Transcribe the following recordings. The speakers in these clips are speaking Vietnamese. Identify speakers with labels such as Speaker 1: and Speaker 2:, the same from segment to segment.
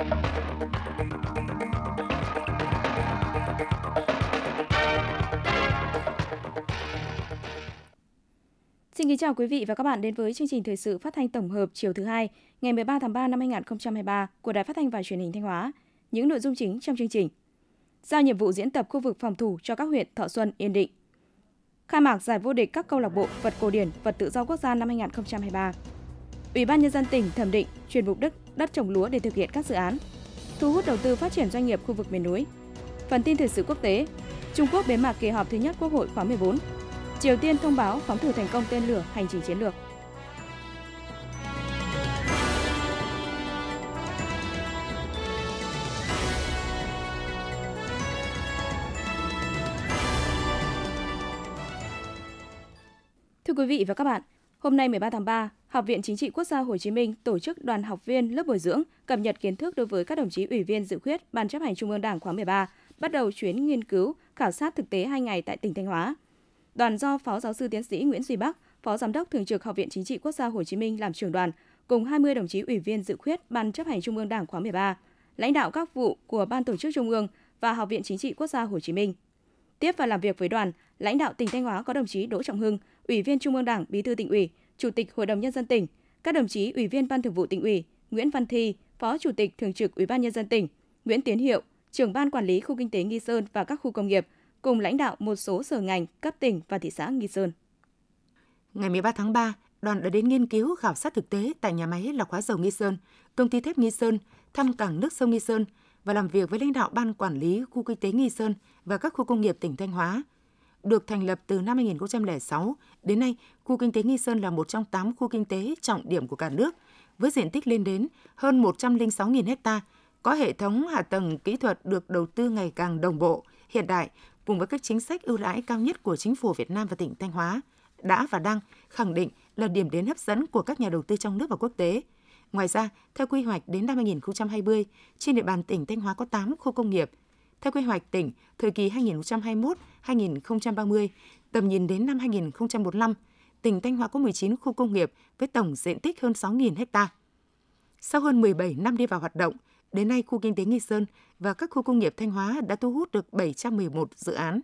Speaker 1: Xin kính chào quý vị và các bạn đến với chương trình thời sự phát thanh tổng hợp chiều thứ hai, ngày 13 tháng 3 năm 2023 của Đài Phát thanh và Truyền hình Thanh Hóa. Những nội dung chính trong chương trình. Giao nhiệm vụ diễn tập khu vực phòng thủ cho các huyện Thọ Xuân, Yên Định. Khai mạc giải vô địch các câu lạc bộ vật cổ điển, vật tự do quốc gia năm 2023. Ủy ban nhân dân tỉnh thẩm định chuyển mục đích đất trồng lúa để thực hiện các dự án. Thu hút đầu tư phát triển doanh nghiệp khu vực miền núi. Phần tin thời sự quốc tế. Trung Quốc bế mạc kỳ họp thứ nhất Quốc hội khóa 14 Triều Tiên thông báo phóng thử thành công tên lửa hành trình chiến lược. Thưa quý vị và các bạn, hôm nay 13 tháng 3, Học viện Chính trị Quốc gia Hồ Chí Minh tổ chức đoàn học viên lớp bồi dưỡng cập nhật kiến thức đối với các đồng chí ủy viên dự khuyết Ban chấp hành Trung ương Đảng khóa 13, bắt đầu chuyến nghiên cứu, khảo sát thực tế 2 ngày tại tỉnh Thanh Hóa. Đoàn do Phó Giáo sư Tiến sĩ Nguyễn Duy Bắc, Phó Giám đốc Thường trực Học viện Chính trị Quốc gia Hồ Chí Minh làm trưởng đoàn, cùng 20 đồng chí ủy viên dự khuyết Ban chấp hành Trung ương Đảng khóa 13, lãnh đạo các vụ của Ban tổ chức Trung ương và Học viện Chính trị Quốc gia Hồ Chí Minh. Tiếp và làm việc với đoàn, lãnh đạo tỉnh Thanh Hóa có đồng chí Đỗ Trọng Hưng, Ủy viên Trung ương Đảng, Bí thư tỉnh ủy, Chủ tịch Hội đồng nhân dân tỉnh, các đồng chí Ủy viên Ban Thường vụ tỉnh ủy, Nguyễn Văn Thi, Phó Chủ tịch Thường trực Ủy ban nhân dân tỉnh, Nguyễn Tiến Hiệu, trưởng ban quản lý khu kinh tế Nghi Sơn và các khu công nghiệp, cùng lãnh đạo một số sở ngành cấp tỉnh và thị xã Nghi Sơn.
Speaker 2: Ngày 13 tháng 3, đoàn đã đến nghiên cứu khảo sát thực tế tại nhà máy lọc hóa dầu Nghi Sơn, công ty thép Nghi Sơn, thăm cảng nước sông Nghi Sơn và làm việc với lãnh đạo ban quản lý khu kinh tế Nghi Sơn và các khu công nghiệp tỉnh Thanh Hóa. Được thành lập từ năm 2006, đến nay, khu kinh tế Nghi Sơn là một trong 8 khu kinh tế trọng điểm của cả nước, với diện tích lên đến hơn 106.000 ha, có hệ thống hạ tầng kỹ thuật được đầu tư ngày càng đồng bộ, hiện đại cùng với các chính sách ưu đãi cao nhất của chính phủ Việt Nam và tỉnh Thanh Hóa đã và đang khẳng định là điểm đến hấp dẫn của các nhà đầu tư trong nước và quốc tế. Ngoài ra, theo quy hoạch đến năm 2020, trên địa bàn tỉnh Thanh Hóa có 8 khu công nghiệp. Theo quy hoạch tỉnh, thời kỳ 2021-2030, tầm nhìn đến năm 2045, tỉnh Thanh Hóa có 19 khu công nghiệp với tổng diện tích hơn 6.000 ha. Sau hơn 17 năm đi vào hoạt động, Đến nay, khu kinh tế Nghi Sơn và các khu công nghiệp Thanh Hóa đã thu hút được 711 dự án,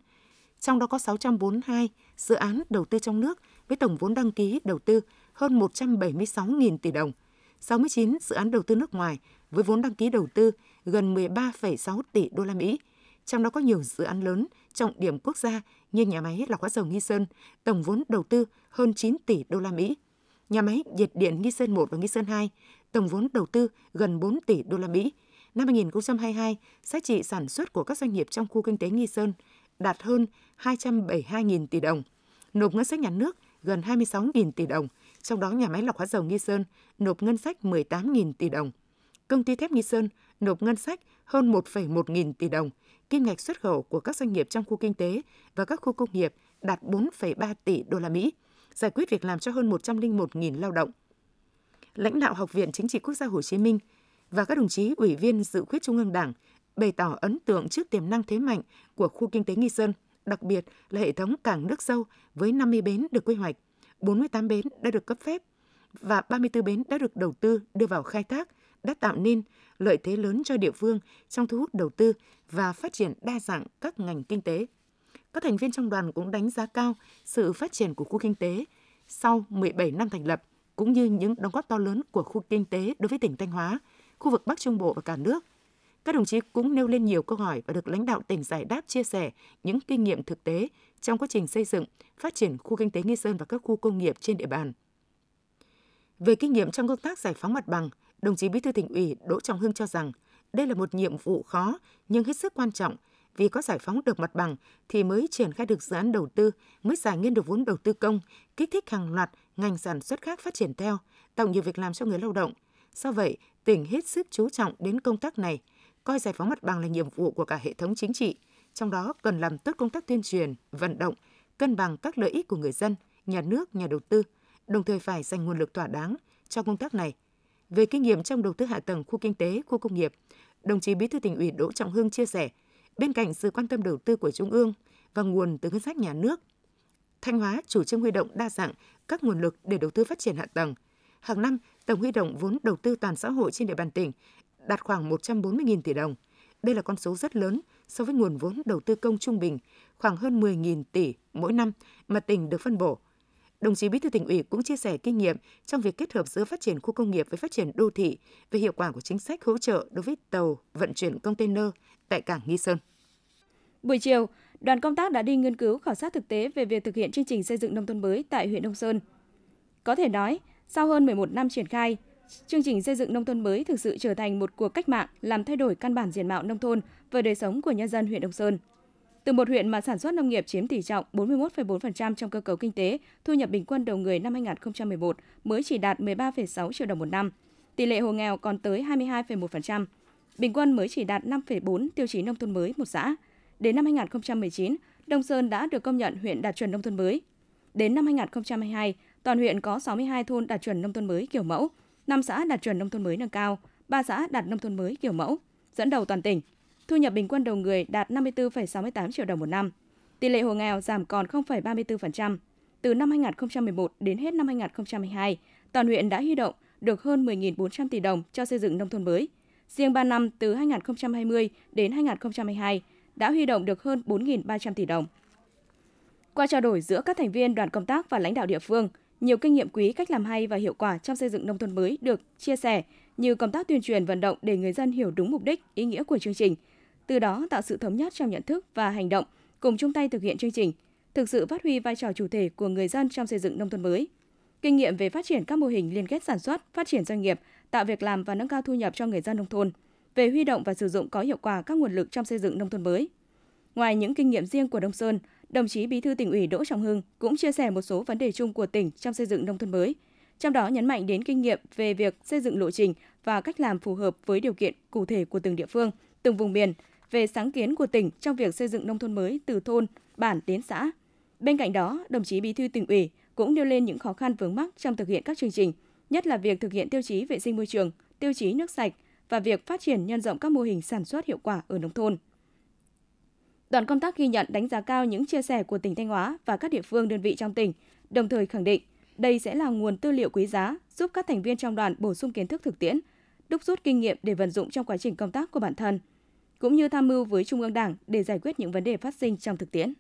Speaker 2: trong đó có 642 dự án đầu tư trong nước với tổng vốn đăng ký đầu tư hơn 176.000 tỷ đồng, 69 dự án đầu tư nước ngoài với vốn đăng ký đầu tư gần 13,6 tỷ đô la Mỹ. Trong đó có nhiều dự án lớn trọng điểm quốc gia như nhà máy lọc hóa dầu Nghi Sơn, tổng vốn đầu tư hơn 9 tỷ đô la Mỹ. Nhà máy nhiệt điện Nghi Sơn 1 và Nghi Sơn 2 tổng vốn đầu tư gần 4 tỷ đô la Mỹ. Năm 2022, giá trị sản xuất của các doanh nghiệp trong khu kinh tế Nghi Sơn đạt hơn 272.000 tỷ đồng, nộp ngân sách nhà nước gần 26.000 tỷ đồng, trong đó nhà máy lọc hóa dầu Nghi Sơn nộp ngân sách 18.000 tỷ đồng. Công ty thép Nghi Sơn nộp ngân sách hơn 1,1 nghìn tỷ đồng. Kim ngạch xuất khẩu của các doanh nghiệp trong khu kinh tế và các khu công nghiệp đạt 4,3 tỷ đô la Mỹ, giải quyết việc làm cho hơn 101.000 lao động lãnh đạo Học viện Chính trị Quốc gia Hồ Chí Minh và các đồng chí ủy viên dự khuyết Trung ương Đảng bày tỏ ấn tượng trước tiềm năng thế mạnh của khu kinh tế Nghi Sơn, đặc biệt là hệ thống cảng nước sâu với 50 bến được quy hoạch, 48 bến đã được cấp phép và 34 bến đã được đầu tư đưa vào khai thác đã tạo nên lợi thế lớn cho địa phương trong thu hút đầu tư và phát triển đa dạng các ngành kinh tế. Các thành viên trong đoàn cũng đánh giá cao sự phát triển của khu kinh tế sau 17 năm thành lập – cũng như những đóng góp to lớn của khu kinh tế đối với tỉnh Thanh Hóa, khu vực Bắc Trung Bộ và cả nước. Các đồng chí cũng nêu lên nhiều câu hỏi và được lãnh đạo tỉnh giải đáp chia sẻ những kinh nghiệm thực tế trong quá trình xây dựng, phát triển khu kinh tế Nghi Sơn và các khu công nghiệp trên địa bàn. Về kinh nghiệm trong công tác giải phóng mặt bằng, đồng chí Bí thư tỉnh ủy Đỗ Trọng Hưng cho rằng đây là một nhiệm vụ khó nhưng hết sức quan trọng vì có giải phóng được mặt bằng thì mới triển khai được dự án đầu tư, mới giải ngân được vốn đầu tư công, kích thích hàng loạt ngành sản xuất khác phát triển theo, tạo nhiều việc làm cho người lao động. Do vậy, tỉnh hết sức chú trọng đến công tác này, coi giải phóng mặt bằng là nhiệm vụ của cả hệ thống chính trị, trong đó cần làm tốt công tác tuyên truyền, vận động, cân bằng các lợi ích của người dân, nhà nước, nhà đầu tư, đồng thời phải dành nguồn lực thỏa đáng cho công tác này. Về kinh nghiệm trong đầu tư hạ tầng khu kinh tế, khu công nghiệp, đồng chí Bí thư tỉnh ủy Đỗ Trọng Hưng chia sẻ, bên cạnh sự quan tâm đầu tư của Trung ương và nguồn từ ngân sách nhà nước, Thanh Hóa chủ trương huy động đa dạng các nguồn lực để đầu tư phát triển hạ tầng. Hàng năm, tổng huy động vốn đầu tư toàn xã hội trên địa bàn tỉnh đạt khoảng 140.000 tỷ đồng. Đây là con số rất lớn so với nguồn vốn đầu tư công trung bình khoảng hơn 10.000 tỷ mỗi năm mà tỉnh được phân bổ. Đồng chí Bí thư tỉnh ủy cũng chia sẻ kinh nghiệm trong việc kết hợp giữa phát triển khu công nghiệp với phát triển đô thị về hiệu quả của chính sách hỗ trợ đối với tàu vận chuyển container tại cảng Nghi Sơn.
Speaker 1: Buổi chiều, đoàn công tác đã đi nghiên cứu khảo sát thực tế về việc thực hiện chương trình xây dựng nông thôn mới tại huyện Đông Sơn. Có thể nói, sau hơn 11 năm triển khai, chương trình xây dựng nông thôn mới thực sự trở thành một cuộc cách mạng làm thay đổi căn bản diện mạo nông thôn và đời sống của nhân dân huyện Đông Sơn. Từ một huyện mà sản xuất nông nghiệp chiếm tỷ trọng 41,4% trong cơ cấu kinh tế, thu nhập bình quân đầu người năm 2011 mới chỉ đạt 13,6 triệu đồng một năm. Tỷ lệ hộ nghèo còn tới 22,1%. Bình quân mới chỉ đạt 5,4 tiêu chí nông thôn mới một xã. Đến năm 2019, Đông Sơn đã được công nhận huyện đạt chuẩn nông thôn mới. Đến năm 2022, toàn huyện có 62 thôn đạt chuẩn nông thôn mới kiểu mẫu, 5 xã đạt chuẩn nông thôn mới nâng cao, 3 xã đạt nông thôn mới kiểu mẫu, dẫn đầu toàn tỉnh. Thu nhập bình quân đầu người đạt 54,68 triệu đồng một năm. Tỷ lệ hộ nghèo giảm còn 0,34%. Từ năm 2011 đến hết năm 2022, toàn huyện đã huy động được hơn 10.400 tỷ đồng cho xây dựng nông thôn mới. Riêng 3 năm từ 2020 đến 2022 đã huy động được hơn 4.300 tỷ đồng. Qua trao đổi giữa các thành viên đoàn công tác và lãnh đạo địa phương, nhiều kinh nghiệm quý cách làm hay và hiệu quả trong xây dựng nông thôn mới được chia sẻ như công tác tuyên truyền vận động để người dân hiểu đúng mục đích, ý nghĩa của chương trình, từ đó tạo sự thống nhất trong nhận thức và hành động, cùng chung tay thực hiện chương trình, thực sự phát huy vai trò chủ thể của người dân trong xây dựng nông thôn mới. Kinh nghiệm về phát triển các mô hình liên kết sản xuất, phát triển doanh nghiệp, tạo việc làm và nâng cao thu nhập cho người dân nông thôn, về huy động và sử dụng có hiệu quả các nguồn lực trong xây dựng nông thôn mới. Ngoài những kinh nghiệm riêng của Đông Sơn, đồng chí Bí thư tỉnh ủy Đỗ Trọng Hưng cũng chia sẻ một số vấn đề chung của tỉnh trong xây dựng nông thôn mới, trong đó nhấn mạnh đến kinh nghiệm về việc xây dựng lộ trình và cách làm phù hợp với điều kiện cụ thể của từng địa phương, từng vùng miền, về sáng kiến của tỉnh trong việc xây dựng nông thôn mới từ thôn, bản đến xã. Bên cạnh đó, đồng chí Bí thư tỉnh ủy cũng nêu lên những khó khăn vướng mắc trong thực hiện các chương trình, nhất là việc thực hiện tiêu chí vệ sinh môi trường, tiêu chí nước sạch và việc phát triển nhân rộng các mô hình sản xuất hiệu quả ở nông thôn. Đoàn công tác ghi nhận đánh giá cao những chia sẻ của tỉnh Thanh Hóa và các địa phương đơn vị trong tỉnh, đồng thời khẳng định đây sẽ là nguồn tư liệu quý giá giúp các thành viên trong đoàn bổ sung kiến thức thực tiễn, đúc rút kinh nghiệm để vận dụng trong quá trình công tác của bản thân, cũng như tham mưu với Trung ương Đảng để giải quyết những vấn đề phát sinh trong thực tiễn.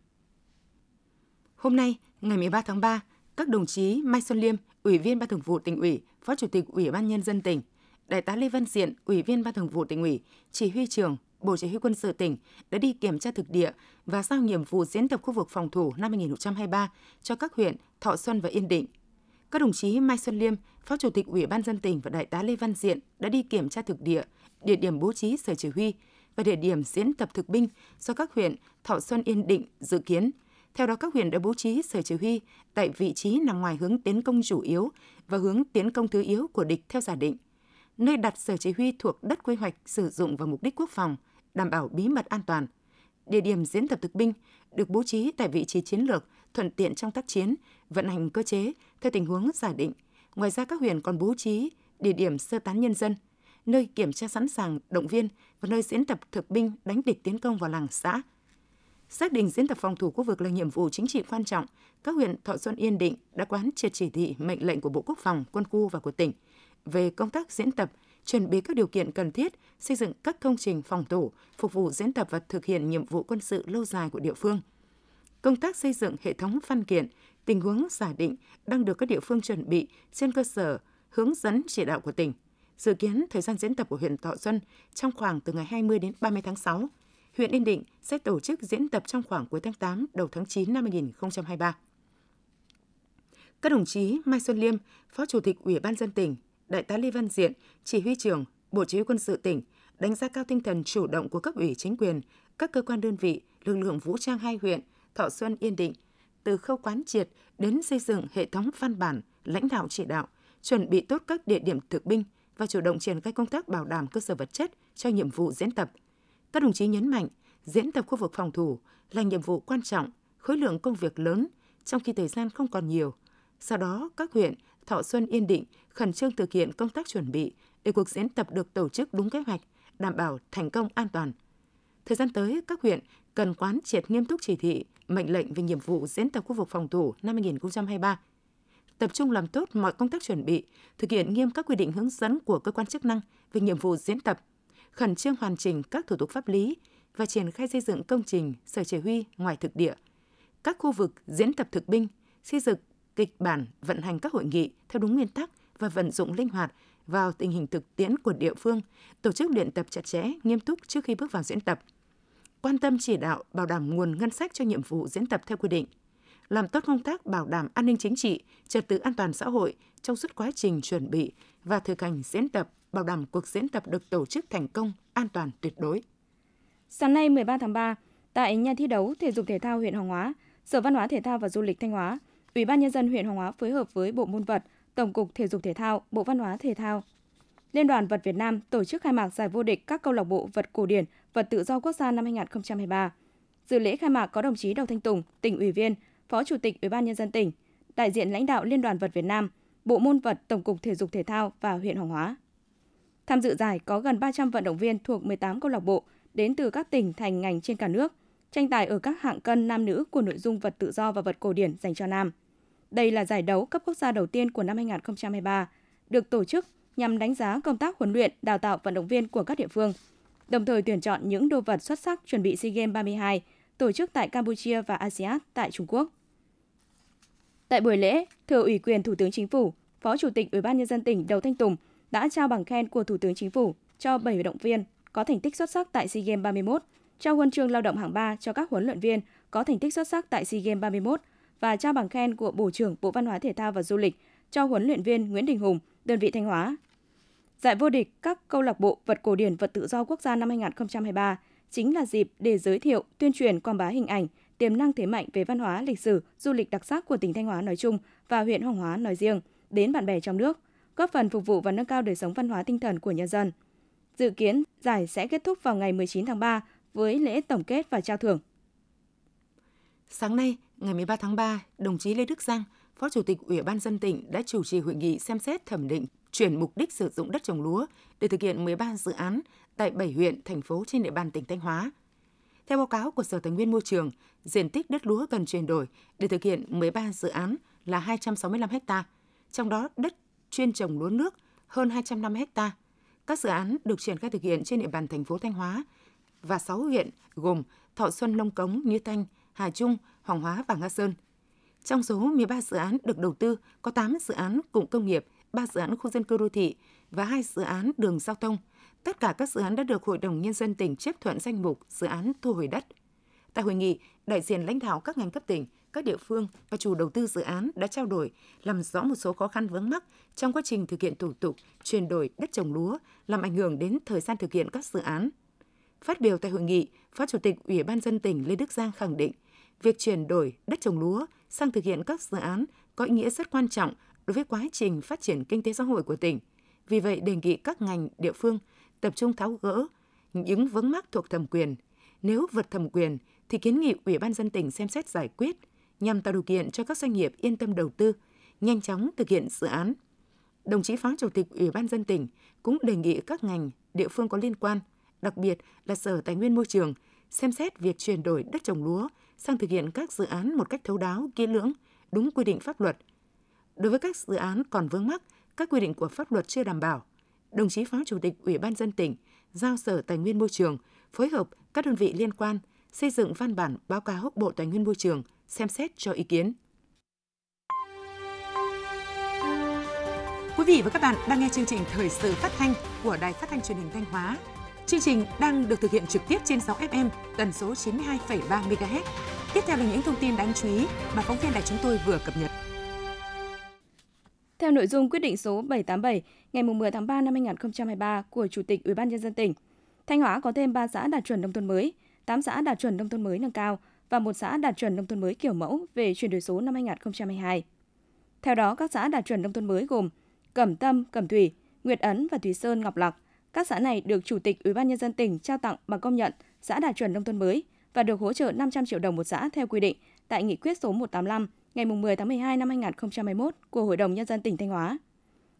Speaker 2: Hôm nay, ngày 13 tháng 3, các đồng chí Mai Xuân Liêm, Ủy viên Ban Thường vụ tỉnh ủy, Phó Chủ tịch Ủy ban nhân dân tỉnh, Đại tá Lê Văn Diện, Ủy viên Ban Thường vụ tỉnh ủy, Chỉ huy trưởng Bộ Chỉ huy quân sự tỉnh đã đi kiểm tra thực địa và giao nhiệm vụ diễn tập khu vực phòng thủ năm 2023 cho các huyện Thọ Xuân và Yên Định. Các đồng chí Mai Xuân Liêm, Phó Chủ tịch Ủy ban dân tỉnh và Đại tá Lê Văn Diện đã đi kiểm tra thực địa, địa điểm bố trí sở chỉ huy và địa điểm diễn tập thực binh do các huyện Thọ Xuân Yên Định dự kiến. Theo đó, các huyện đã bố trí sở chỉ huy tại vị trí nằm ngoài hướng tiến công chủ yếu và hướng tiến công thứ yếu của địch theo giả định nơi đặt sở chỉ huy thuộc đất quy hoạch sử dụng vào mục đích quốc phòng, đảm bảo bí mật an toàn. Địa điểm diễn tập thực binh được bố trí tại vị trí chiến lược, thuận tiện trong tác chiến, vận hành cơ chế theo tình huống giả định. Ngoài ra các huyện còn bố trí địa điểm sơ tán nhân dân, nơi kiểm tra sẵn sàng động viên và nơi diễn tập thực binh đánh địch tiến công vào làng xã. Xác định diễn tập phòng thủ khu vực là nhiệm vụ chính trị quan trọng, các huyện Thọ Xuân Yên Định đã quán triệt chỉ thị mệnh lệnh của Bộ Quốc phòng, quân khu và của tỉnh – về công tác diễn tập, chuẩn bị các điều kiện cần thiết, xây dựng các công trình phòng thủ, phục vụ diễn tập và thực hiện nhiệm vụ quân sự lâu dài của địa phương. Công tác xây dựng hệ thống văn kiện, tình huống giả định đang được các địa phương chuẩn bị trên cơ sở hướng dẫn chỉ đạo của tỉnh. Dự kiến thời gian diễn tập của huyện Thọ Xuân trong khoảng từ ngày 20 đến 30 tháng 6. Huyện Yên Định sẽ tổ chức diễn tập trong khoảng cuối tháng 8 đầu tháng 9 năm 2023. Các đồng chí Mai Xuân Liêm, Phó Chủ tịch Ủy ban dân tỉnh, Đại tá Lê Văn Diện, chỉ huy trưởng Bộ Chỉ huy quân sự tỉnh, đánh giá cao tinh thần chủ động của cấp ủy chính quyền, các cơ quan đơn vị, lực lượng vũ trang hai huyện Thọ Xuân Yên Định từ khâu quán triệt đến xây dựng hệ thống văn bản, lãnh đạo chỉ đạo, chuẩn bị tốt các địa điểm thực binh và chủ động triển khai công tác bảo đảm cơ sở vật chất cho nhiệm vụ diễn tập. Các đồng chí nhấn mạnh, diễn tập khu vực phòng thủ là nhiệm vụ quan trọng, khối lượng công việc lớn trong khi thời gian không còn nhiều. Sau đó, các huyện Thọ Xuân Yên Định khẩn trương thực hiện công tác chuẩn bị để cuộc diễn tập được tổ chức đúng kế hoạch, đảm bảo thành công an toàn. Thời gian tới, các huyện cần quán triệt nghiêm túc chỉ thị, mệnh lệnh về nhiệm vụ diễn tập khu vực phòng thủ năm 2023. Tập trung làm tốt mọi công tác chuẩn bị, thực hiện nghiêm các quy định hướng dẫn của cơ quan chức năng về nhiệm vụ diễn tập, khẩn trương hoàn chỉnh các thủ tục pháp lý và triển khai xây dựng công trình sở chỉ huy ngoài thực địa, các khu vực diễn tập thực binh, xây dựng kịch bản vận hành các hội nghị theo đúng nguyên tắc và vận dụng linh hoạt vào tình hình thực tiễn của địa phương, tổ chức luyện tập chặt chẽ, nghiêm túc trước khi bước vào diễn tập. Quan tâm chỉ đạo bảo đảm nguồn ngân sách cho nhiệm vụ diễn tập theo quy định. Làm tốt công tác bảo đảm an ninh chính trị, trật tự an toàn xã hội trong suốt quá trình chuẩn bị và thực hành diễn tập, bảo đảm cuộc diễn tập được tổ chức thành công, an toàn tuyệt đối.
Speaker 1: Sáng nay 13 tháng 3, tại nhà thi đấu thể dục thể thao huyện Hoàng Hóa, Sở Văn hóa Thể thao và Du lịch Thanh Hóa, Ủy ban nhân dân huyện Hoàng Hóa phối hợp với Bộ môn vật, Tổng cục Thể dục Thể thao, Bộ Văn hóa Thể thao, Liên đoàn vật Việt Nam tổ chức khai mạc giải vô địch các câu lạc bộ vật cổ điển, vật tự do quốc gia năm 2023. Dự lễ khai mạc có đồng chí Đào Thanh Tùng, tỉnh ủy viên, Phó Chủ tịch Ủy ban nhân dân tỉnh, đại diện lãnh đạo Liên đoàn vật Việt Nam, Bộ môn vật Tổng cục Thể dục Thể thao và huyện Hoàng Hóa. Tham dự giải có gần 300 vận động viên thuộc 18 câu lạc bộ đến từ các tỉnh thành ngành trên cả nước, tranh tài ở các hạng cân nam nữ của nội dung vật tự do và vật cổ điển dành cho nam. Đây là giải đấu cấp quốc gia đầu tiên của năm 2023, được tổ chức nhằm đánh giá công tác huấn luyện, đào tạo vận động viên của các địa phương, đồng thời tuyển chọn những đồ vật xuất sắc chuẩn bị SEA Games 32 tổ chức tại Campuchia và ASEAN tại Trung Quốc. Tại buổi lễ, thừa ủy quyền Thủ tướng Chính phủ, Phó Chủ tịch Ủy ban nhân dân tỉnh Đầu Thanh Tùng đã trao bằng khen của Thủ tướng Chính phủ cho 7 vận động viên có thành tích xuất sắc tại SEA Games 31, trao huân chương lao động hạng 3 cho các huấn luyện viên có thành tích xuất sắc tại SEA Games 31 và trao bằng khen của Bộ trưởng Bộ Văn hóa Thể thao và Du lịch cho huấn luyện viên Nguyễn Đình Hùng, đơn vị Thanh Hóa. Giải vô địch các câu lạc bộ vật cổ điển vật tự do quốc gia năm 2023 chính là dịp để giới thiệu, tuyên truyền quảng bá hình ảnh, tiềm năng thế mạnh về văn hóa, lịch sử, du lịch đặc sắc của tỉnh Thanh Hóa nói chung và huyện Hoàng Hóa nói riêng đến bạn bè trong nước, góp phần phục vụ và nâng cao đời sống văn hóa tinh thần của nhân dân. Dự kiến giải sẽ kết thúc vào ngày 19 tháng 3 với lễ tổng kết và trao thưởng.
Speaker 2: Sáng nay, ngày 13 tháng 3, đồng chí Lê Đức Giang, Phó Chủ tịch Ủy ban dân tỉnh đã chủ trì hội nghị xem xét thẩm định chuyển mục đích sử dụng đất trồng lúa để thực hiện 13 dự án tại 7 huyện, thành phố trên địa bàn tỉnh Thanh Hóa. Theo báo cáo của Sở Tài nguyên Môi trường, diện tích đất lúa cần chuyển đổi để thực hiện 13 dự án là 265 ha, trong đó đất chuyên trồng lúa nước hơn 250 ha. Các dự án được triển khai thực hiện trên địa bàn thành phố Thanh Hóa và 6 huyện gồm Thọ Xuân, Nông Cống, Như Thanh, Hà Trung, Hoàng Hóa và Nga Sơn. Trong số 13 dự án được đầu tư, có 8 dự án cụm công nghiệp, 3 dự án khu dân cư đô thị và 2 dự án đường giao thông. Tất cả các dự án đã được Hội đồng Nhân dân tỉnh chấp thuận danh mục dự án thu hồi đất. Tại hội nghị, đại diện lãnh đạo các ngành cấp tỉnh, các địa phương và chủ đầu tư dự án đã trao đổi, làm rõ một số khó khăn vướng mắc trong quá trình thực hiện thủ tục chuyển đổi đất trồng lúa, làm ảnh hưởng đến thời gian thực hiện các dự án. Phát biểu tại hội nghị, Phó Chủ tịch Ủy ban dân tỉnh Lê Đức Giang khẳng định, việc chuyển đổi đất trồng lúa sang thực hiện các dự án có ý nghĩa rất quan trọng đối với quá trình phát triển kinh tế xã hội của tỉnh. Vì vậy, đề nghị các ngành địa phương tập trung tháo gỡ những vướng mắc thuộc thẩm quyền. Nếu vượt thẩm quyền thì kiến nghị Ủy ban dân tỉnh xem xét giải quyết nhằm tạo điều kiện cho các doanh nghiệp yên tâm đầu tư, nhanh chóng thực hiện dự án. Đồng chí Phó Chủ tịch Ủy ban dân tỉnh cũng đề nghị các ngành địa phương có liên quan, đặc biệt là Sở Tài nguyên Môi trường, xem xét việc chuyển đổi đất trồng lúa sang thực hiện các dự án một cách thấu đáo, kỹ lưỡng, đúng quy định pháp luật. Đối với các dự án còn vướng mắc, các quy định của pháp luật chưa đảm bảo, đồng chí Phó Chủ tịch Ủy ban dân tỉnh giao Sở Tài nguyên Môi trường phối hợp các đơn vị liên quan xây dựng văn bản báo cáo Bộ Tài nguyên Môi trường xem xét cho ý kiến. Quý vị và các bạn đang nghe chương trình thời sự phát thanh của Đài Phát thanh Truyền hình Thanh Hóa. Chương trình đang được thực hiện trực tiếp trên 6 FM tần số 92,3 MHz. Tiếp theo là những thông tin đáng chú ý mà phóng viên đài chúng tôi vừa cập nhật.
Speaker 1: Theo nội dung quyết định số 787 ngày 10 tháng 3 năm 2023 của Chủ tịch Ủy ban nhân dân tỉnh, Thanh Hóa có thêm 3 xã đạt chuẩn nông thôn mới, 8 xã đạt chuẩn nông thôn mới nâng cao và một xã đạt chuẩn nông thôn mới kiểu mẫu về chuyển đổi số năm 2022. Theo đó, các xã đạt chuẩn nông thôn mới gồm Cẩm Tâm, Cẩm Thủy, Nguyệt Ấn và Thủy Sơn, Ngọc Lặc. Các xã này được Chủ tịch Ủy ban nhân dân tỉnh trao tặng bằng công nhận xã đạt chuẩn nông thôn mới và được hỗ trợ 500 triệu đồng một xã theo quy định tại Nghị quyết số 185 ngày 10 tháng 12 năm 2021 của Hội đồng Nhân dân tỉnh Thanh Hóa.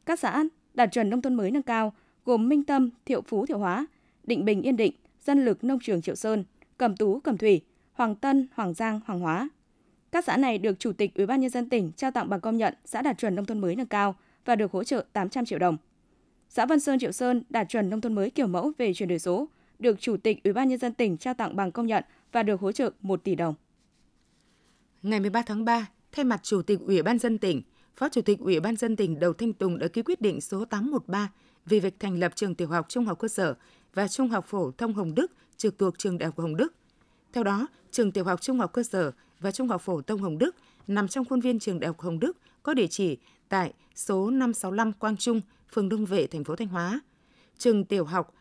Speaker 1: Các xã đạt chuẩn nông thôn mới nâng cao gồm Minh Tâm, Thiệu Phú, Thiệu Hóa, Định Bình, Yên Định, Dân Lực, Nông Trường, Triệu Sơn, Cẩm Tú, Cẩm Thủy, Hoàng Tân, Hoàng Giang, Hoàng Hóa. Các xã này được Chủ tịch Ủy ban nhân dân tỉnh trao tặng bằng công nhận xã đạt chuẩn nông thôn mới nâng cao và được hỗ trợ 800 triệu đồng. xã Văn Sơn Triệu Sơn đạt chuẩn nông thôn mới kiểu mẫu về chuyển đổi số, được Chủ tịch Ủy ban nhân dân tỉnh trao tặng bằng công nhận và được hỗ trợ 1 tỷ đồng.
Speaker 2: Ngày 13 tháng 3, thay mặt Chủ tịch Ủy ban dân tỉnh, Phó Chủ tịch Ủy ban dân tỉnh Đầu Thanh Tùng đã ký quyết định số 813 về việc thành lập trường tiểu học, trung học cơ sở và trung học phổ thông Hồng Đức trực thuộc trường Đại học Hồng Đức. Theo đó, trường tiểu học, trung học cơ sở và trung học phổ thông Hồng Đức nằm trong khuôn viên trường Đại học Hồng Đức có địa chỉ tại số 565 Quang Trung, phường Đông Vệ, thành phố Thanh Hóa. Trường tiểu học,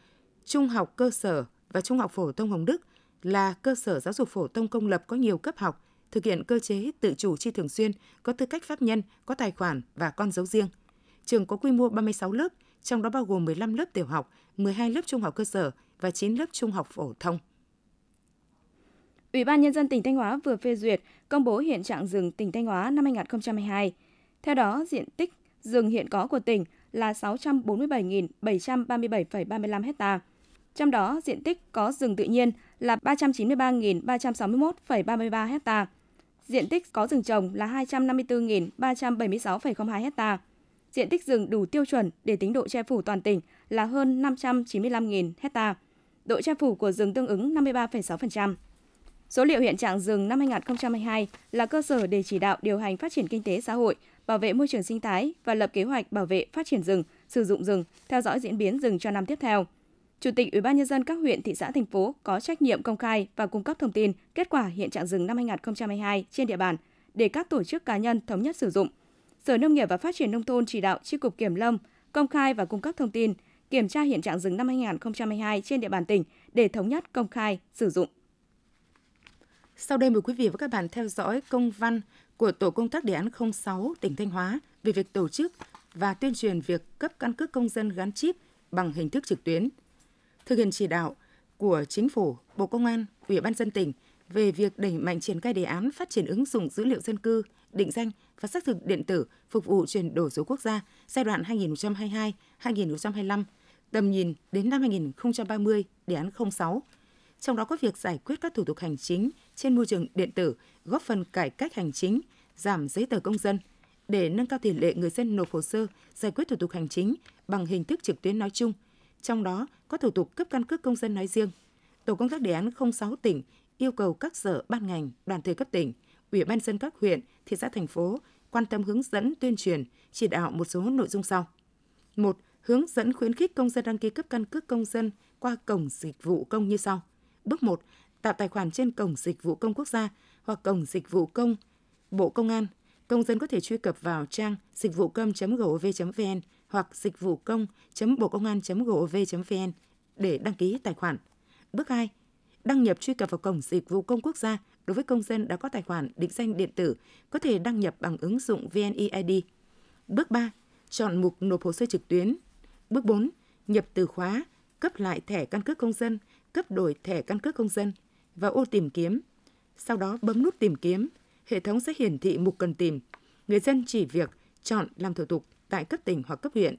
Speaker 2: trung học cơ sở và trung học phổ thông Hồng Đức là cơ sở giáo dục phổ thông công lập có nhiều cấp học, thực hiện cơ chế tự chủ chi thường xuyên, có tư cách pháp nhân, có tài khoản và con dấu riêng. Trường có quy mô 36 lớp, trong đó bao gồm 15 lớp tiểu học, 12 lớp trung học cơ sở và 9 lớp trung học phổ thông.
Speaker 1: Ủy ban Nhân dân tỉnh Thanh Hóa vừa phê duyệt công bố hiện trạng rừng tỉnh Thanh Hóa năm 2022. Theo đó, diện tích rừng hiện có của tỉnh là 647.737,35 ha. Trong đó, diện tích có rừng tự nhiên là 393.361,33 ha. Diện tích có rừng trồng là 254.376,02 ha. Diện tích rừng đủ tiêu chuẩn để tính độ che phủ toàn tỉnh là hơn 595.000 ha. Độ che phủ của rừng tương ứng 53,6%. Số liệu hiện trạng rừng năm 2022 là cơ sở để chỉ đạo điều hành phát triển kinh tế xã hội, bảo vệ môi trường sinh thái và lập kế hoạch bảo vệ phát triển rừng, sử dụng rừng, theo dõi diễn biến rừng cho năm tiếp theo. Chủ tịch Ủy ban nhân dân các huyện, thị xã, thành phố có trách nhiệm công khai và cung cấp thông tin kết quả hiện trạng rừng năm 2022 trên địa bàn để các tổ chức cá nhân thống nhất sử dụng. Sở Nông nghiệp và Phát triển nông thôn chỉ đạo Chi cục Kiểm lâm công khai và cung cấp thông tin, kiểm tra hiện trạng rừng năm 2022 trên địa bàn tỉnh để thống nhất công khai sử dụng.
Speaker 2: Sau đây mời quý vị và các bạn theo dõi công văn của Tổ công tác đề án 06 tỉnh Thanh Hóa về việc tổ chức và tuyên truyền việc cấp căn cước công dân gắn chip bằng hình thức trực tuyến. Thực hiện chỉ đạo của Chính phủ, Bộ Công an, Ủy ban dân tỉnh về việc đẩy mạnh triển khai đề án phát triển ứng dụng dữ liệu dân cư, định danh và xác thực điện tử phục vụ chuyển đổi số quốc gia giai đoạn 2022-2025, tầm nhìn đến năm 2030, đề án 06 trong đó có việc giải quyết các thủ tục hành chính trên môi trường điện tử, góp phần cải cách hành chính, giảm giấy tờ công dân, để nâng cao tỷ lệ người dân nộp hồ sơ giải quyết thủ tục hành chính bằng hình thức trực tuyến nói chung, trong đó có thủ tục cấp căn cước công dân nói riêng. Tổ công tác đề án 06 tỉnh yêu cầu các sở ban ngành, đoàn thể cấp tỉnh, ủy ban dân các huyện, thị xã thành phố quan tâm hướng dẫn tuyên truyền, chỉ đạo một số nội dung sau. một Hướng dẫn khuyến khích công dân đăng ký cấp căn cước công dân qua cổng dịch vụ công như sau – Bước 1. Tạo tài khoản trên cổng dịch vụ công quốc gia hoặc cổng dịch vụ công Bộ Công an. Công dân có thể truy cập vào trang dịch vụ công.gov.vn hoặc dịch vụ công.bộ công an.gov.vn để đăng ký tài khoản. Bước 2. Đăng nhập truy cập vào cổng dịch vụ công quốc gia đối với công dân đã có tài khoản định danh điện tử có thể đăng nhập bằng ứng dụng VNeID. Bước 3. Chọn mục nộp hồ sơ trực tuyến. Bước 4. Nhập từ khóa, cấp lại thẻ căn cước công dân cấp đổi thẻ căn cước công dân và ô tìm kiếm. Sau đó bấm nút tìm kiếm, hệ thống sẽ hiển thị mục cần tìm. Người dân chỉ việc chọn làm thủ tục tại cấp tỉnh hoặc cấp huyện.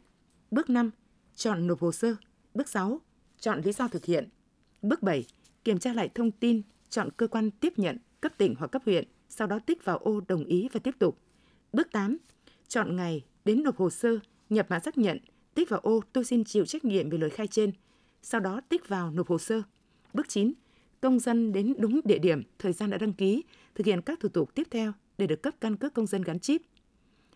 Speaker 2: Bước 5. Chọn nộp hồ sơ. Bước 6. Chọn lý do thực hiện. Bước 7. Kiểm tra lại thông tin, chọn cơ quan tiếp nhận, cấp tỉnh hoặc cấp huyện, sau đó tích vào ô đồng ý và tiếp tục. Bước 8. Chọn ngày đến nộp hồ sơ, nhập mã xác nhận, tích vào ô tôi xin chịu trách nhiệm về lời khai trên – sau đó tích vào nộp hồ sơ. Bước 9. Công dân đến đúng địa điểm, thời gian đã đăng ký, thực hiện các thủ tục tiếp theo để được cấp căn cước công dân gắn chip.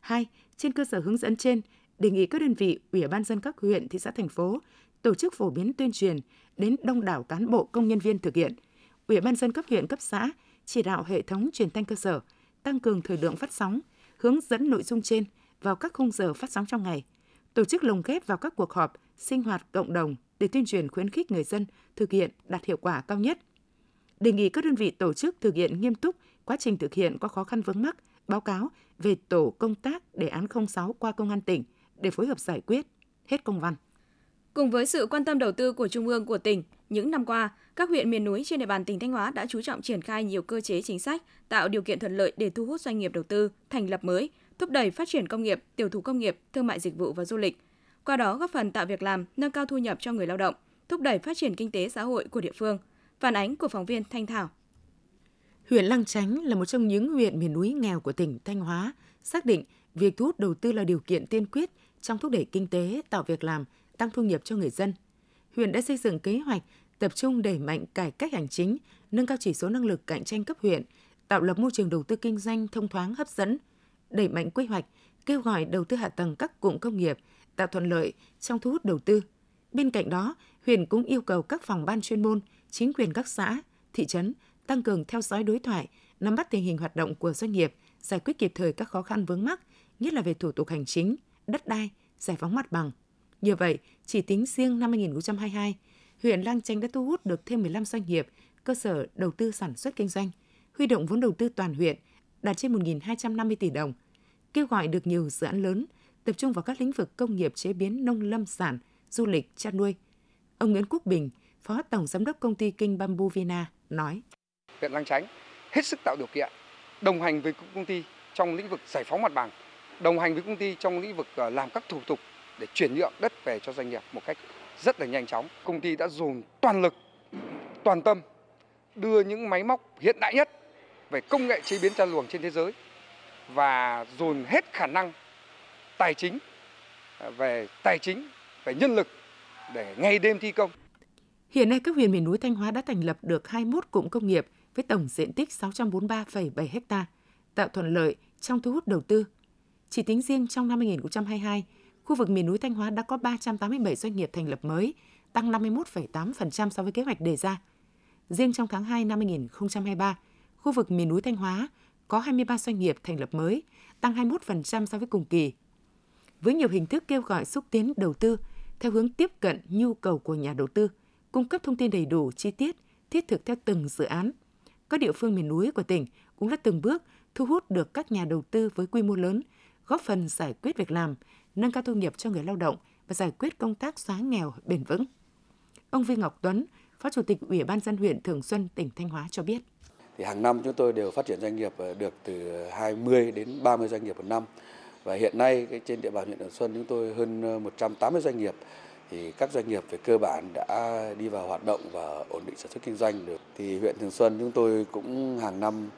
Speaker 2: 2. Trên cơ sở hướng dẫn trên, đề nghị các đơn vị, ủy ban dân các huyện, thị xã, thành phố tổ chức phổ biến tuyên truyền đến đông đảo cán bộ công nhân viên thực hiện. Ủy ban dân cấp huyện, cấp xã chỉ đạo hệ thống truyền thanh cơ sở tăng cường thời lượng phát sóng, hướng dẫn nội dung trên vào các khung giờ phát sóng trong ngày, tổ chức lồng ghép vào các cuộc họp, sinh hoạt cộng đồng để tuyên truyền khuyến khích người dân thực hiện đạt hiệu quả cao nhất. Đề nghị các đơn vị tổ chức thực hiện nghiêm túc quá trình thực hiện có khó khăn vướng mắc, báo cáo về tổ công tác đề án 06 qua công an tỉnh để phối hợp giải quyết. Hết công văn.
Speaker 1: Cùng với sự quan tâm đầu tư của Trung ương của tỉnh, những năm qua, các huyện miền núi trên địa bàn tỉnh Thanh Hóa đã chú trọng triển khai nhiều cơ chế chính sách, tạo điều kiện thuận lợi để thu hút doanh nghiệp đầu tư, thành lập mới, thúc đẩy phát triển công nghiệp, tiểu thủ công nghiệp, thương mại dịch vụ và du lịch – qua đó góp phần tạo việc làm, nâng cao thu nhập cho người lao động, thúc đẩy phát triển kinh tế xã hội của địa phương. Phản ánh của phóng viên Thanh Thảo.
Speaker 2: Huyện Lăng Chánh là một trong những huyện miền núi nghèo của tỉnh Thanh Hóa, xác định việc thu hút đầu tư là điều kiện tiên quyết trong thúc đẩy kinh tế, tạo việc làm tăng thu nhập cho người dân. Huyện đã xây dựng kế hoạch tập trung đẩy mạnh cải cách hành chính, nâng cao chỉ số năng lực cạnh tranh cấp huyện, tạo lập môi trường đầu tư kinh doanh thông thoáng hấp dẫn, đẩy mạnh quy hoạch, kêu gọi đầu tư hạ tầng các cụm công nghiệp, tạo thuận lợi trong thu hút đầu tư. Bên cạnh đó, huyện cũng yêu cầu các phòng ban chuyên môn, chính quyền các xã, thị trấn tăng cường theo dõi đối thoại, nắm bắt tình hình hoạt động của doanh nghiệp, giải quyết kịp thời các khó khăn vướng mắc, nhất là về thủ tục hành chính, đất đai, giải phóng mặt bằng. Như vậy, chỉ tính riêng năm 2022, huyện Lang Chánh đã thu hút được thêm 15 doanh nghiệp, cơ sở đầu tư sản xuất kinh doanh, huy động vốn đầu tư toàn huyện đạt trên 1.250 tỷ đồng, kêu gọi được nhiều dự án lớn, tập trung vào các lĩnh vực công nghiệp chế biến nông lâm sản, du lịch, chăn nuôi. Ông Nguyễn Quốc Bình, Phó Tổng Giám đốc Công ty Kinh Bamboo Vina, nói.
Speaker 3: Huyện Lang Chánh hết sức tạo điều kiện, đồng hành với công ty trong lĩnh vực giải phóng mặt bằng, đồng hành với công ty trong lĩnh vực ờ, làm các thủ tục để chuyển nhượng đất về cho doanh nghiệp một cách rất là nhanh chóng. Công ty đã dồn toàn lực, toàn tâm đưa những máy móc hiện đại nhất về công nghệ chế biến chăn luồng trên thế giới và dồn hết khả năng tài chính ờ, về tài chính, về nhân lực để ngày đêm thi công.
Speaker 2: Hiện nay các huyện miền núi Thanh Hóa đã thành lập được 21 cụm công nghiệp với tổng diện tích 643,7 ha, tạo thuận lợi trong thu hút đầu tư. Chỉ tính riêng trong năm 2022, khu vực miền núi Thanh Hóa đã có 387 doanh nghiệp thành lập mới, tăng 51,8% so với kế hoạch đề ra. Riêng trong tháng 2 năm 2023, khu vực miền núi Thanh Hóa có 23 doanh nghiệp thành lập mới, tăng 21% so với cùng kỳ. Với nhiều hình thức kêu gọi xúc tiến đầu tư theo hướng tiếp cận nhu cầu của nhà đầu tư, cung cấp thông tin đầy đủ, chi tiết, thiết thực theo từng dự án. Các địa phương miền núi của tỉnh cũng đã từng bước thu hút được các nhà đầu tư với quy mô lớn, góp phần giải quyết việc làm, nâng cao thu nhập cho người lao động và giải quyết công tác xóa nghèo bền vững. Ông Vi Ngọc Tuấn, Phó Chủ tịch Ủy ban dân huyện Thường Xuân, tỉnh Thanh Hóa cho biết.
Speaker 4: Thì hàng năm chúng tôi đều phát triển doanh nghiệp ờ, được từ 20 đến 30 doanh nghiệp một năm. Và hiện nay trên địa bàn huyện Thường Xuân chúng tôi hơn ờ, 180 doanh nghiệp thì các doanh nghiệp về cơ bản đã đi vào hoạt động và ổn định sản xuất kinh doanh được. Thì huyện Thường Xuân chúng tôi cũng hàng năm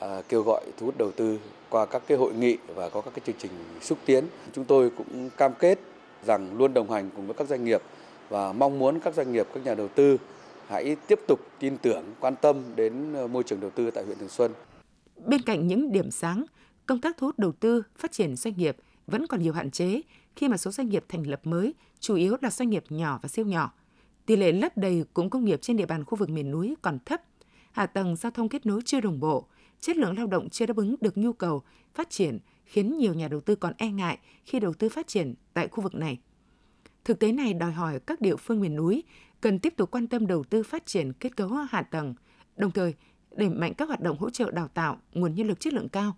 Speaker 4: à, kêu gọi thu hút đầu tư qua các cái hội nghị và có các cái chương trình xúc tiến. Chúng tôi cũng cam kết rằng luôn đồng hành cùng với các doanh nghiệp và mong muốn các doanh nghiệp, các nhà đầu tư hãy tiếp tục tin tưởng, quan tâm đến ờ, môi trường đầu tư tại huyện Thường Xuân.
Speaker 2: Bên cạnh những điểm sáng, công tác thu hút đầu tư, phát triển doanh nghiệp vẫn còn nhiều hạn chế khi mà số doanh nghiệp thành lập mới chủ yếu là doanh nghiệp nhỏ và siêu nhỏ. Tỷ lệ lấp đầy cụm công nghiệp trên địa bàn khu vực miền núi còn thấp, hạ tầng giao thông kết nối chưa đồng bộ, chất lượng lao động chưa đáp ứng được nhu cầu phát triển khiến nhiều nhà đầu tư còn e ngại khi đầu tư phát triển tại khu vực này. Thực tế này đòi hỏi các địa phương miền núi cần tiếp tục quan tâm đầu tư phát triển kết cấu hạ tầng, đồng thời đẩy mạnh các hoạt động hỗ trợ đào tạo nguồn nhân lực chất lượng cao,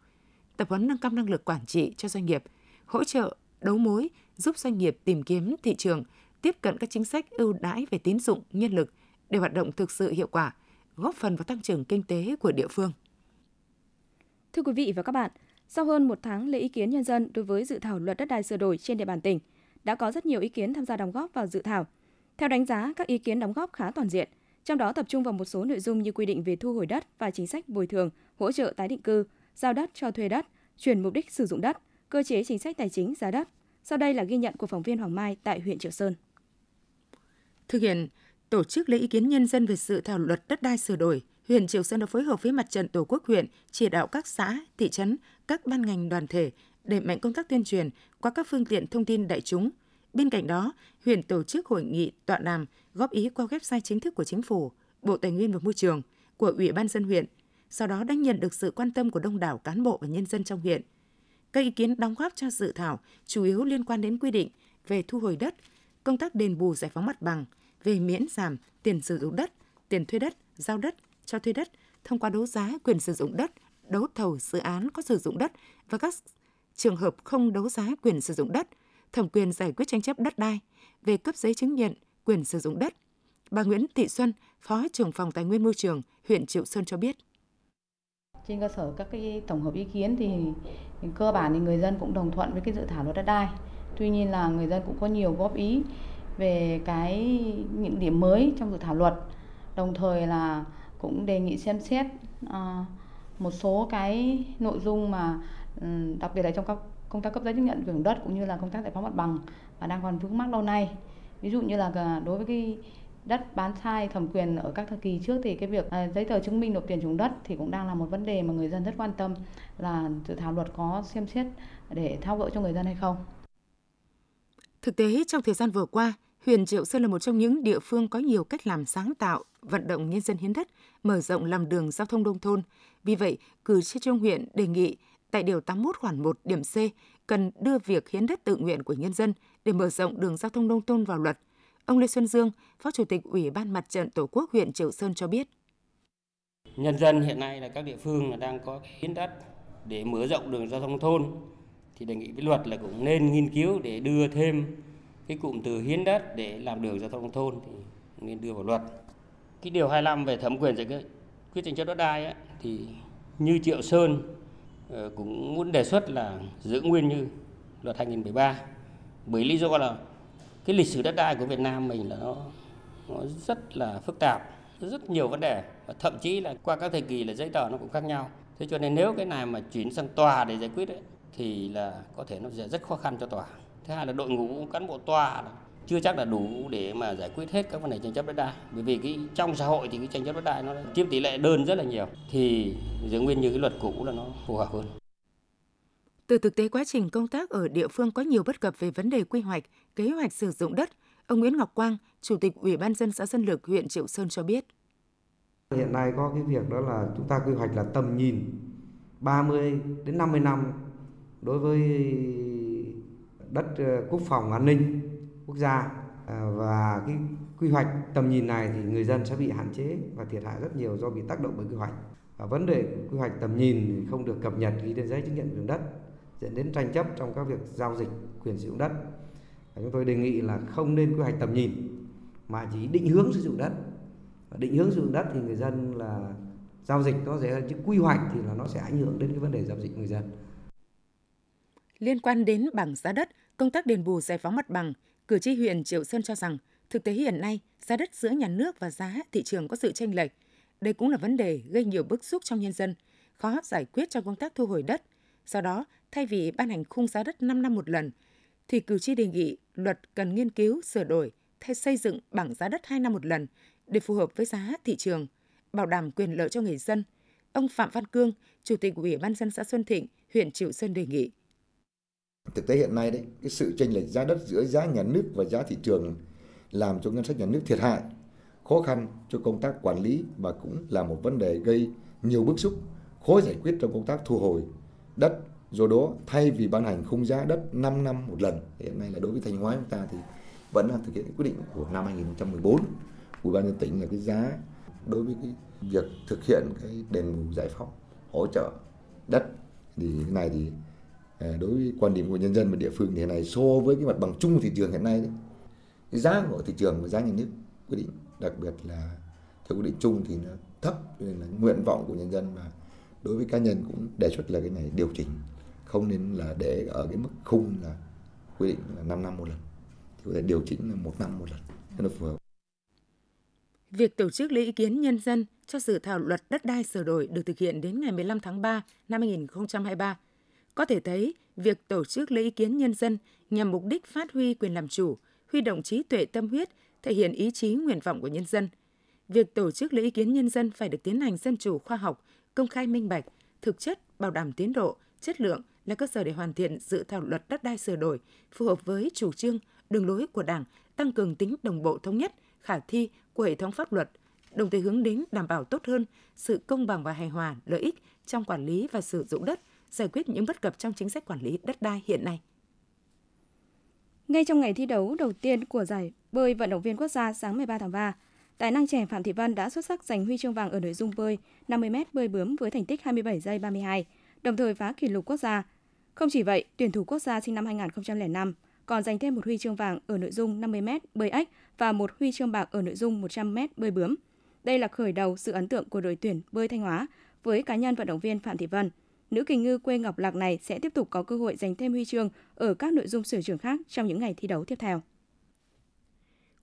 Speaker 2: tập huấn nâng cao năng lực quản trị cho doanh nghiệp, hỗ trợ đấu mối giúp doanh nghiệp tìm kiếm thị trường, tiếp cận các chính sách ưu đãi về tín dụng, nhân lực để hoạt động thực sự hiệu quả, góp phần vào tăng trưởng kinh tế của địa phương.
Speaker 1: Thưa quý vị và các bạn, sau hơn một tháng lấy ý kiến nhân dân đối với dự thảo luật đất đai sửa đổi trên địa bàn tỉnh, đã có rất nhiều ý kiến tham gia đóng góp vào dự thảo. Theo đánh giá, các ý kiến đóng góp khá toàn diện, trong đó tập trung vào một số nội dung như quy định về thu hồi đất và chính sách bồi thường, hỗ trợ tái định cư, giao đất cho thuê đất, chuyển mục đích sử dụng đất, cơ chế chính sách tài chính giá đất. Sau đây là ghi nhận của phóng viên Hoàng Mai tại huyện Triệu Sơn.
Speaker 2: Thực hiện tổ chức lấy ý kiến nhân dân về dự thảo luật đất đai sửa đổi, huyện Triệu Sơn đã phối hợp với Mặt trận Tổ quốc huyện chỉ đạo các xã, thị trấn, các ban ngành đoàn thể đẩy mạnh công tác tuyên truyền qua các phương tiện thông tin đại chúng. Bên cạnh đó, huyện tổ chức hội nghị tọa đàm góp ý qua website chính thức của chính phủ, Bộ Tài nguyên và Môi trường, của Ủy ban dân huyện. Sau đó đã nhận được sự quan tâm của đông đảo cán bộ và nhân dân trong huyện. Các ý kiến đóng góp cho dự thảo chủ yếu liên quan đến quy định về thu hồi đất, công tác đền bù giải phóng mặt bằng, về miễn giảm tiền sử dụng đất, tiền thuê đất, giao đất, cho thuê đất thông qua đấu giá quyền sử dụng đất, đấu thầu dự án có sử dụng đất và các trường hợp không đấu giá quyền sử dụng đất, thẩm quyền giải quyết tranh chấp đất đai, về cấp giấy chứng nhận quyền sử dụng đất. Bà Nguyễn Thị Xuân, Phó trưởng phòng Tài nguyên Môi trường, huyện Triệu Sơn cho biết.
Speaker 5: Trên cơ sở các cái tổng hợp ý kiến thì, thì cơ bản thì người dân cũng đồng thuận với cái dự thảo luật đất đai. Tuy nhiên là người dân cũng có nhiều góp ý về cái những điểm mới trong dự thảo luật. Đồng thời là cũng đề nghị xem xét uh, một số cái nội dung mà um, đặc biệt là trong các công tác cấp giấy chứng nhận quyền đất cũng như là công tác giải phóng mặt bằng và đang còn vướng mắc lâu nay ví dụ như là ờ, đối với cái đất bán sai thẩm quyền ở các thời kỳ trước thì cái việc à, giấy tờ chứng minh nộp tiền trùng đất thì cũng đang là một vấn đề mà người dân rất quan tâm là dự thảo luật có xem xét để thao gỡ cho người dân hay không.
Speaker 2: Thực tế trong thời gian vừa qua, huyện Triệu Sơn là một trong những địa phương có nhiều cách làm sáng tạo, vận động nhân dân hiến đất, mở rộng làm đường giao thông nông thôn. Vì vậy, cử tri trong huyện đề nghị tại điều 81 khoản 1 điểm C cần đưa việc hiến đất tự nguyện của nhân dân để mở rộng đường giao thông nông thôn vào luật – Ông Lê Xuân Dương, Phó Chủ tịch Ủy ban Mặt trận Tổ quốc huyện Triệu Sơn cho biết.
Speaker 6: Nhân dân hiện nay là các địa phương là đang có hiến đất để mở rộng đường giao thông thôn thì đề nghị với luật là cũng nên nghiên cứu để đưa thêm cái cụm từ hiến đất để làm đường giao thông thôn thì nên đưa vào luật. Cái điều 25 về thẩm quyền giải quyết tranh chấp đất đai ấy, thì như Triệu Sơn ờ, cũng muốn đề xuất là giữ nguyên như luật 2013 bởi lý do là cái lịch sử đất đai của Việt Nam mình là nó, nó rất là phức tạp rất nhiều vấn đề. Và thậm chí là qua các thời kỳ là giấy tờ nó cũng khác nhau. Thế cho nên nếu cái này mà chuyển sang tòa để giải quyết ấy, thì là có thể nó sẽ rất khó khăn cho tòa. Thứ hai là đội ngũ cán bộ tòa là chưa chắc là đủ để mà giải quyết hết các vấn đề tranh chấp đất đai. Bởi vì cái trong xã hội thì cái tranh chấp đất đai nó chiếm tỷ lệ đơn rất là nhiều. Thì giữ nguyên như cái luật cũ là nó phù hợp hơn
Speaker 2: từ thực tế quá trình công tác ở địa phương có nhiều bất cập về vấn đề quy hoạch, kế hoạch sử dụng đất, ông Nguyễn Ngọc Quang, Chủ tịch Ủy ban dân xã Dân Lực huyện Triệu Sơn cho biết.
Speaker 7: Hiện nay có cái việc đó là chúng ta quy hoạch là tầm nhìn 30 đến 50 năm đối với đất ờ, quốc phòng an ninh quốc gia ờ, và cái quy hoạch tầm nhìn này thì người dân sẽ bị hạn chế và thiệt hại rất nhiều do bị tác động bởi quy hoạch. Và vấn đề quy hoạch tầm nhìn không được cập nhật ghi trên giấy chứng nhận quyền đất dẫn đến tranh chấp trong các việc giao dịch quyền sử dụng đất. Và chúng tôi đề nghị là không nên quy hoạch tầm nhìn mà chỉ định hướng sử dụng đất. Và định hướng sử dụng đất thì người dân là giao dịch nó dễ hơn chứ quy hoạch thì là nó sẽ ảnh hưởng đến cái vấn đề giao dịch người dân.
Speaker 2: Liên quan đến bảng giá đất công tác đền bù giải phóng mặt bằng cử tri huyện Triệu Sơn cho rằng thực tế hiện nay giá đất giữa nhà nước và giá thị trường có sự chênh lệch. Đây cũng là vấn đề gây nhiều bức xúc trong nhân dân khó giải quyết trong công tác thu hồi đất. Do đó, thay vì ban hành khung giá đất 5 năm một lần, thì cử tri đề nghị luật cần nghiên cứu sửa đổi thay xây dựng bảng giá đất 2 năm một lần để phù hợp với giá thị trường, bảo đảm quyền lợi cho người dân. Ông Phạm Văn Cương, Chủ tịch Ủy ban dân xã Xuân Thịnh, huyện Triệu Sơn đề nghị.
Speaker 8: Thực tế hiện nay đấy, cái sự chênh lệch giá đất giữa giá nhà nước và giá thị trường làm cho ngân sách nhà nước thiệt hại, khó khăn cho công tác quản lý và cũng là một vấn đề gây nhiều bức xúc, khó giải quyết trong công tác thu hồi đất do đó thay vì ban hành khung giá đất 5 năm một lần hiện nay là đối với thanh hóa chúng ta thì vẫn đang thực hiện quyết định của năm 2014 của ban nhân tỉnh là cái giá đối với cái việc thực hiện cái đền bù giải phóng hỗ trợ đất. Thì cái này thì à, đối với quan điểm của nhân dân và địa phương thì hiện này so với cái mặt bằng chung của thị trường hiện nay đấy, cái giá của thị trường và giá nhà nước quyết định đặc biệt là theo quyết định chung thì nó thấp nên là nguyện vọng của nhân dân và đối với cá nhân cũng đề xuất là cái này điều chỉnh không nên là để ở cái mức khung là quy định là 5 năm một lần thì có thể điều chỉnh là một năm một lần cho nó phù hợp
Speaker 2: Việc tổ chức lấy ý kiến nhân dân cho dự thảo luật đất đai sửa đổi được thực hiện đến ngày 15 tháng 3 năm 2023. Có thể thấy, việc tổ chức lấy ý kiến nhân dân nhằm mục đích phát huy quyền làm chủ, huy động trí tuệ tâm huyết, thể hiện ý chí nguyện vọng của nhân dân. Việc tổ chức lấy ý kiến nhân dân phải được tiến hành dân chủ khoa học, công khai minh bạch, thực chất bảo đảm tiến độ, chất lượng là cơ sở để hoàn thiện dự thảo luật đất đai sửa đổi phù hợp với chủ trương, đường lối của Đảng, tăng cường tính đồng bộ thống nhất, khả thi của hệ thống pháp luật, đồng thời hướng đến đảm bảo tốt hơn sự công bằng và hài hòa lợi ích trong quản lý và sử dụng đất, giải quyết những bất cập trong chính sách quản lý đất đai hiện nay.
Speaker 1: Ngay trong ngày thi đấu đầu tiên của giải bơi vận động viên quốc gia sáng 13 tháng 3, Tài năng trẻ Phạm Thị Vân đã xuất sắc giành huy chương vàng ở nội dung bơi 50m bơi bướm với thành tích 27 giây 32, đồng thời phá kỷ lục quốc gia. Không chỉ vậy, tuyển thủ quốc gia sinh năm 2005 còn giành thêm một huy chương vàng ở nội dung 50m bơi ếch và một huy chương bạc ở nội dung 100m bơi bướm. Đây là khởi đầu sự ấn tượng của đội tuyển bơi Thanh Hóa với cá nhân vận động viên Phạm Thị Vân. Nữ kỳ ngư quê Ngọc Lạc này sẽ tiếp tục có cơ hội giành thêm huy chương ở các nội dung sở trường khác trong những ngày thi đấu tiếp theo.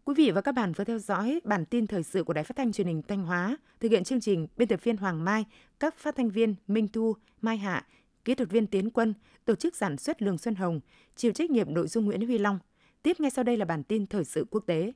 Speaker 2: Quý vị và các bạn vừa theo dõi bản tin thời sự của Đài Phát thanh Truyền hình Thanh Hóa. Thực hiện chương trình biên tập viên Hoàng Mai, các phát thanh viên Minh Thu, Mai Hạ, kỹ thuật viên Tiến Quân, tổ chức sản xuất Lương Xuân Hồng, chịu trách nhiệm nội dung Nguyễn Huy Long. Tiếp ngay sau đây là bản tin thời sự quốc tế.